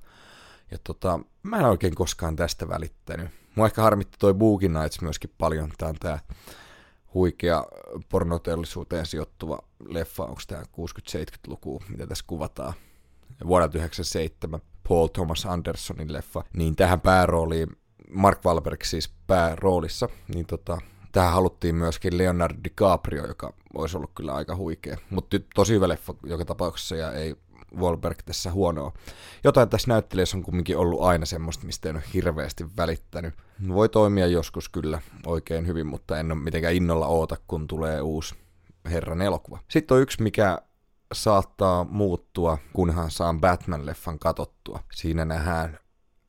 [SPEAKER 2] Ja tota, mä en oikein koskaan tästä välittänyt. Mua ehkä harmitti toi Boogie Nights myöskin paljon. Tää on tää huikea pornoteollisuuteen sijoittuva leffa, onko tämä 60-70-luku, mitä tässä kuvataan vuodelta 1997 Paul Thomas Andersonin leffa, niin tähän päärooliin, Mark Wahlberg siis pääroolissa, niin tota, tähän haluttiin myöskin Leonardo DiCaprio, joka olisi ollut kyllä aika huikea. Mutta tosi hyvä leffa joka tapauksessa ja ei Wahlberg tässä huonoa. Jotain tässä näyttelijässä on kumminkin ollut aina semmoista, mistä en ole hirveästi välittänyt. Voi toimia joskus kyllä oikein hyvin, mutta en ole mitenkään innolla oota, kun tulee uusi herran elokuva. Sitten on yksi, mikä saattaa muuttua, kunhan saan Batman-leffan katottua. Siinä nähdään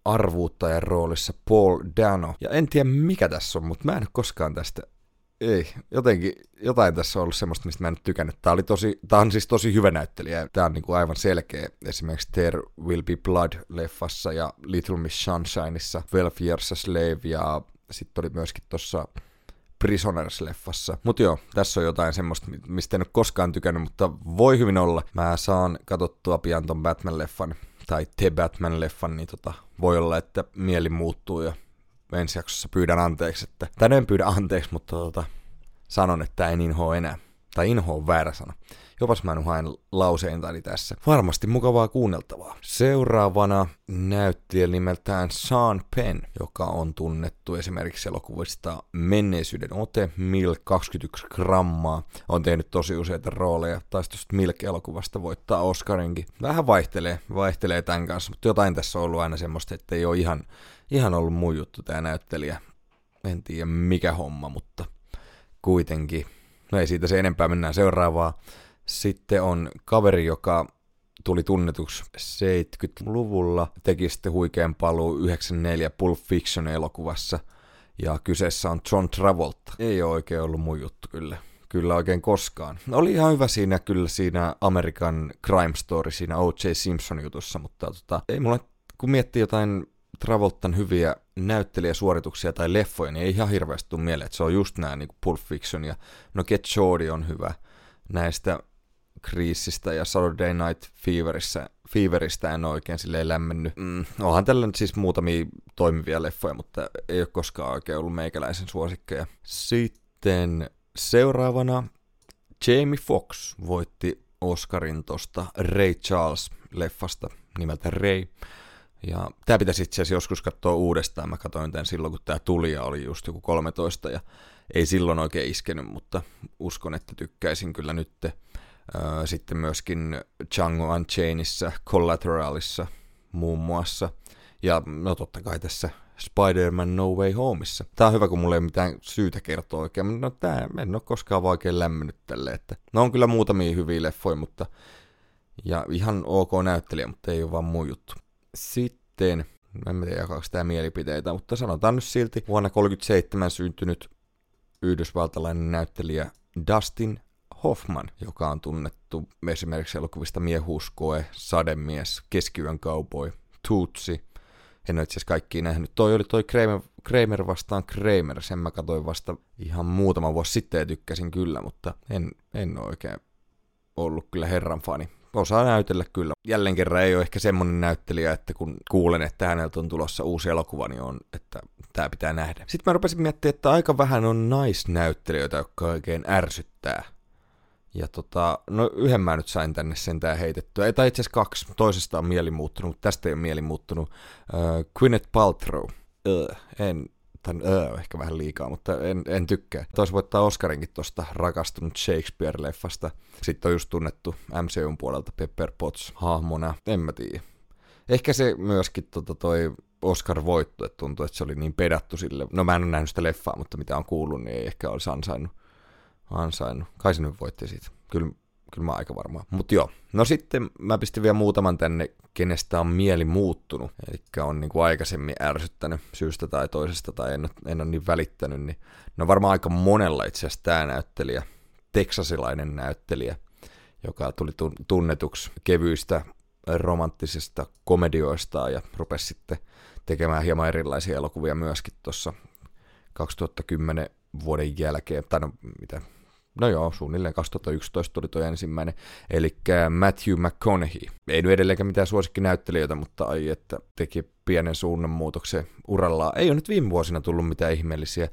[SPEAKER 2] arvuuttajan roolissa Paul Dano. Ja en tiedä mikä tässä on, mutta mä en ole koskaan tästä ei, jotenkin, jotain tässä on ollut semmoista, mistä mä en nyt tykännyt. Tää, oli tosi, tää on siis tosi hyvä näyttelijä. Tää on niinku aivan selkeä. Esimerkiksi There Will Be Blood-leffassa ja Little Miss Sunshineissa, 12 Years a Slave ja sitten oli myöskin tuossa Prisoners-leffassa. Mut joo, tässä on jotain semmoista, mistä en ole koskaan tykännyt, mutta voi hyvin olla. Mä saan katsottua pian ton Batman-leffan, tai The Batman-leffan, niin tota, voi olla, että mieli muuttuu ja ensi jaksossa pyydän anteeksi, että, tai en pyydä anteeksi, mutta tota, sanon, että en inhoa enää. Tai inho on väärä sana. Jopas mä en haen lauseintani tässä. Varmasti mukavaa kuunneltavaa. Seuraavana näyttelijä nimeltään Sean Penn, joka on tunnettu esimerkiksi elokuvista Menneisyyden ote, Milk 21 grammaa. On tehnyt tosi useita rooleja. Taisi tuosta Milk-elokuvasta voittaa Oscarinkin. Vähän vaihtelee, vaihtelee tämän kanssa, mutta jotain tässä on ollut aina semmoista, että ei ole ihan, ihan ollut muu juttu tämä näyttelijä. En tiedä mikä homma, mutta kuitenkin. No ei siitä se enempää, mennään seuraavaan. Sitten on kaveri, joka tuli tunnetuksi 70-luvulla, teki sitten huikean paluu 94 Pulp Fiction elokuvassa, ja kyseessä on John Travolta. Ei ole oikein ollut mun juttu kyllä. Kyllä oikein koskaan. Oli ihan hyvä siinä kyllä siinä American Crime Story, siinä O.J. Simpson jutussa, mutta tota, ei mulla, kun miettii jotain Travoltan hyviä näyttelijäsuorituksia tai leffoja, niin ei ihan hirveästi tule mieleen, että se on just nämä niin Pulp Fiction ja no Get Shorty on hyvä näistä kriisistä ja Saturday Night Feverissa, Feveristä en oikein silleen lämmennyt. Mm, onhan tällä nyt siis muutamia toimivia leffoja, mutta ei ole koskaan oikein ollut meikäläisen suosikkeja. Sitten seuraavana Jamie Fox voitti Oscarin tosta Ray Charles-leffasta nimeltä Ray. Ja tämä pitäisi itse asiassa joskus katsoa uudestaan. Mä katsoin tämän silloin, kun tämä tuli ja oli just joku 13 ja ei silloin oikein iskenyt, mutta uskon, että tykkäisin kyllä nytte. Sitten myöskin Django Unchainissa, Collateralissa muun muassa. Ja no totta kai tässä Spider-Man No Way Homeissa. Tää on hyvä, kun mulla ei mitään syytä kertoa oikein. No tää, en ole koskaan oikein lämmennyt tälle. Että, no on kyllä muutamia hyviä leffoja, mutta ja ihan ok näyttelijä, mutta ei ole vaan muu juttu. Sitten, en tiedä jakaako tämä mielipiteitä, mutta sanotaan nyt silti vuonna 1937 syntynyt yhdysvaltalainen näyttelijä Dustin Hoffman, joka on tunnettu esimerkiksi elokuvista Miehuuskoe, Sademies, Keskiyön kaupoi, Tutsi. En ole itse asiassa kaikki nähnyt. Toi oli toi Kramer, Kramer vastaan Kramer, sen mä katsoin vasta ihan muutama vuosi sitten ja tykkäsin kyllä, mutta en, en ole oikein ollut kyllä herran fani osaa näytellä kyllä. Jälleen kerran ei ole ehkä semmonen näyttelijä, että kun kuulen, että häneltä on tulossa uusi elokuva, niin on, että tämä pitää nähdä. Sitten mä rupesin miettimään, että aika vähän on naisnäyttelijöitä, jotka oikein ärsyttää. Ja tota, no yhden mä nyt sain tänne sentään heitettyä. Ei, tai itse asiassa kaksi. Toisesta on mieli muuttunut, mutta tästä ei ole mieli muuttunut. Uh, Gwyneth Paltrow. Uh, en, tämän öö, ehkä vähän liikaa, mutta en, en tykkää. Tois voittaa Oscarinkin tuosta rakastunut Shakespeare-leffasta. Sitten on just tunnettu MCUn puolelta Pepper Potts hahmona. En mä tiedä. Ehkä se myöskin tota, toi Oscar-voitto, että tuntuu, että se oli niin pedattu sille. No mä en ole nähnyt sitä leffaa, mutta mitä on kuullut, niin ei ehkä olisi ansainnut. Ansainnut. Kai se nyt voitti siitä. Kyllä kyllä mä aika varmaan. Mutta joo, no sitten mä pistin vielä muutaman tänne, kenestä on mieli muuttunut, eli on niin kuin aikaisemmin ärsyttänyt syystä tai toisesta, tai en, en ole niin välittänyt, niin no varmaan aika monella itse asiassa tämä näyttelijä, teksasilainen näyttelijä, joka tuli tunnetuksi kevyistä romanttisista komedioista ja rupesi sitten tekemään hieman erilaisia elokuvia myöskin tuossa 2010 vuoden jälkeen, tai no mitä, No joo, suunnilleen 2011 tuli tuo ensimmäinen, eli Matthew McConaughey. Ei nyt edelleenkään mitään suosikkinäyttelijöitä, mutta ai että teki pienen suunnanmuutoksen urallaan. Ei ole nyt viime vuosina tullut mitään ihmeellisiä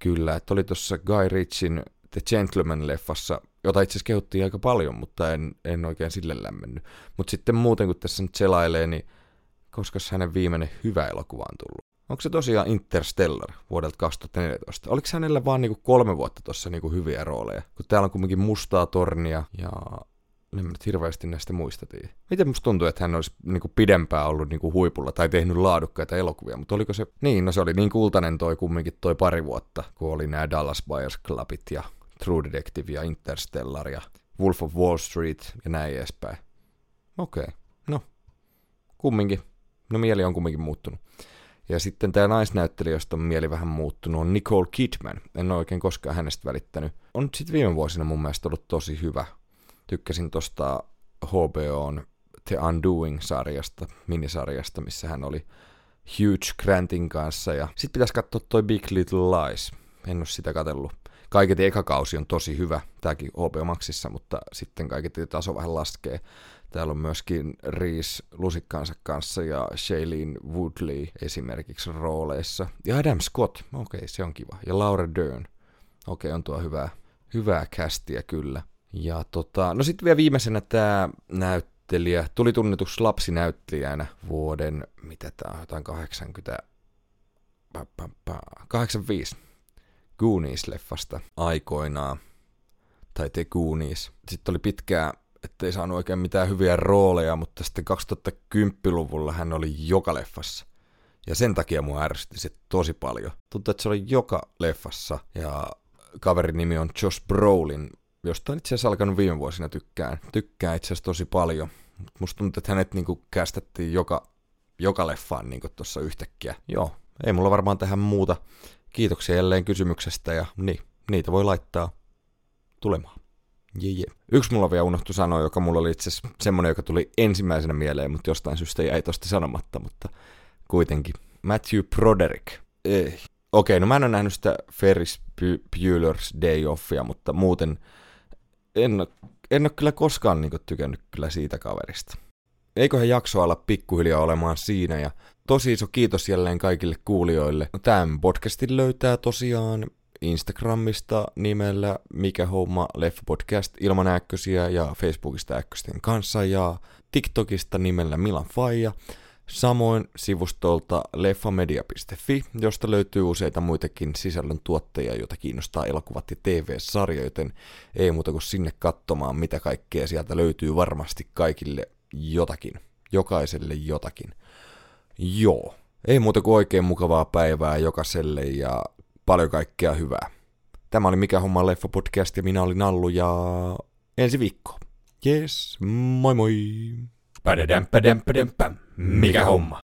[SPEAKER 2] kyllä, että oli tuossa Guy Ritchin The Gentleman-leffassa, jota itse asiassa kehuttiin aika paljon, mutta en, en oikein sille lämmennyt. Mutta sitten muuten, kun tässä nyt selailee, niin koska hänen viimeinen hyvä elokuva on tullut? Onko se tosiaan Interstellar vuodelta 2014? Oliko hänellä vaan niinku kolme vuotta tuossa niinku hyviä rooleja? Kun täällä on kumminkin mustaa tornia ja en nyt hirveästi näistä muista tiedä. Miten musta tuntuu, että hän olisi niinku pidempään ollut niinku huipulla tai tehnyt laadukkaita elokuvia, mutta oliko se... Niin, no se oli niin kultainen toi kumminkin toi pari vuotta, kun oli nämä Dallas Buyers Clubit ja True Detective ja Interstellar ja Wolf of Wall Street ja näin edespäin. Okei, okay. no, kumminkin. No mieli on kumminkin muuttunut. Ja sitten tämä naisnäyttelijä, josta on mieli vähän muuttunut, on Nicole Kidman. En ole oikein koskaan hänestä välittänyt. On sitten viime vuosina mun mielestä ollut tosi hyvä. Tykkäsin tosta HBOn The Undoing-sarjasta, minisarjasta, missä hän oli Huge Grantin kanssa. Ja sitten pitäisi katsoa toi Big Little Lies. En ole sitä katsellut. Kaiketi eka kausi on tosi hyvä, tämäkin HBO Maxissa, mutta sitten kaiketi taso vähän laskee. Täällä on myöskin Reese lusikkaansa kanssa ja Shailene Woodley esimerkiksi rooleissa. Ja Adam Scott, okei okay, se on kiva. Ja Laura Dern, okei okay, on tuo hyvää, hyvää kästiä kyllä. Ja tota, no sitten vielä viimeisenä tämä näyttelijä, tuli tunnetuksi lapsinäyttelijänä vuoden, mitä tämä on, jotain 80, 85 Goonies-leffasta aikoinaan, tai The Goonies. Sitten oli pitkää ettei saanut oikein mitään hyviä rooleja, mutta sitten 2010-luvulla hän oli joka leffassa. Ja sen takia mua ärsytti se tosi paljon. Tuntuu, että se oli joka leffassa. Ja kaverin nimi on Josh Brolin, josta on itse asiassa alkanut viime vuosina tykkään. Tykkää itse asiassa tosi paljon. Musta tuntuu, että hänet niinku kästettiin joka, joka leffaan niinku tuossa yhtäkkiä. Joo, ei mulla varmaan tähän muuta. Kiitoksia jälleen kysymyksestä ja niin, niitä voi laittaa tulemaan. Je, je. Yksi mulla vielä unohtu sanoa, joka mulla oli itse asiassa semmoinen, joka tuli ensimmäisenä mieleen, mutta jostain syystä jäi tosta sanomatta, mutta kuitenkin. Matthew Broderick. Ei. Okei, no mä en ole nähnyt sitä Ferris Bueller's Day Offia, mutta muuten en, ole, en ole kyllä koskaan niin tykännyt kyllä siitä kaverista. Eiköhän jakso olla pikkuhiljaa olemaan siinä ja tosi iso kiitos jälleen kaikille kuulijoille. No, tämän podcastin löytää tosiaan Instagramista nimellä Mikä homma Leffa Podcast ilman äkkösiä ja Facebookista äkkösten kanssa ja TikTokista nimellä Milan Faija. Samoin sivustolta leffamedia.fi, josta löytyy useita muitakin sisällön tuottajia, joita kiinnostaa elokuvat ja TV-sarja, joten ei muuta kuin sinne katsomaan, mitä kaikkea sieltä löytyy varmasti kaikille jotakin. Jokaiselle jotakin. Joo. Ei muuta kuin oikein mukavaa päivää jokaiselle ja paljon kaikkea hyvää. Tämä oli Mikä homma leffa podcast ja minä olin Allu ja ensi viikko. Yes, moi moi.
[SPEAKER 1] Mikä homma?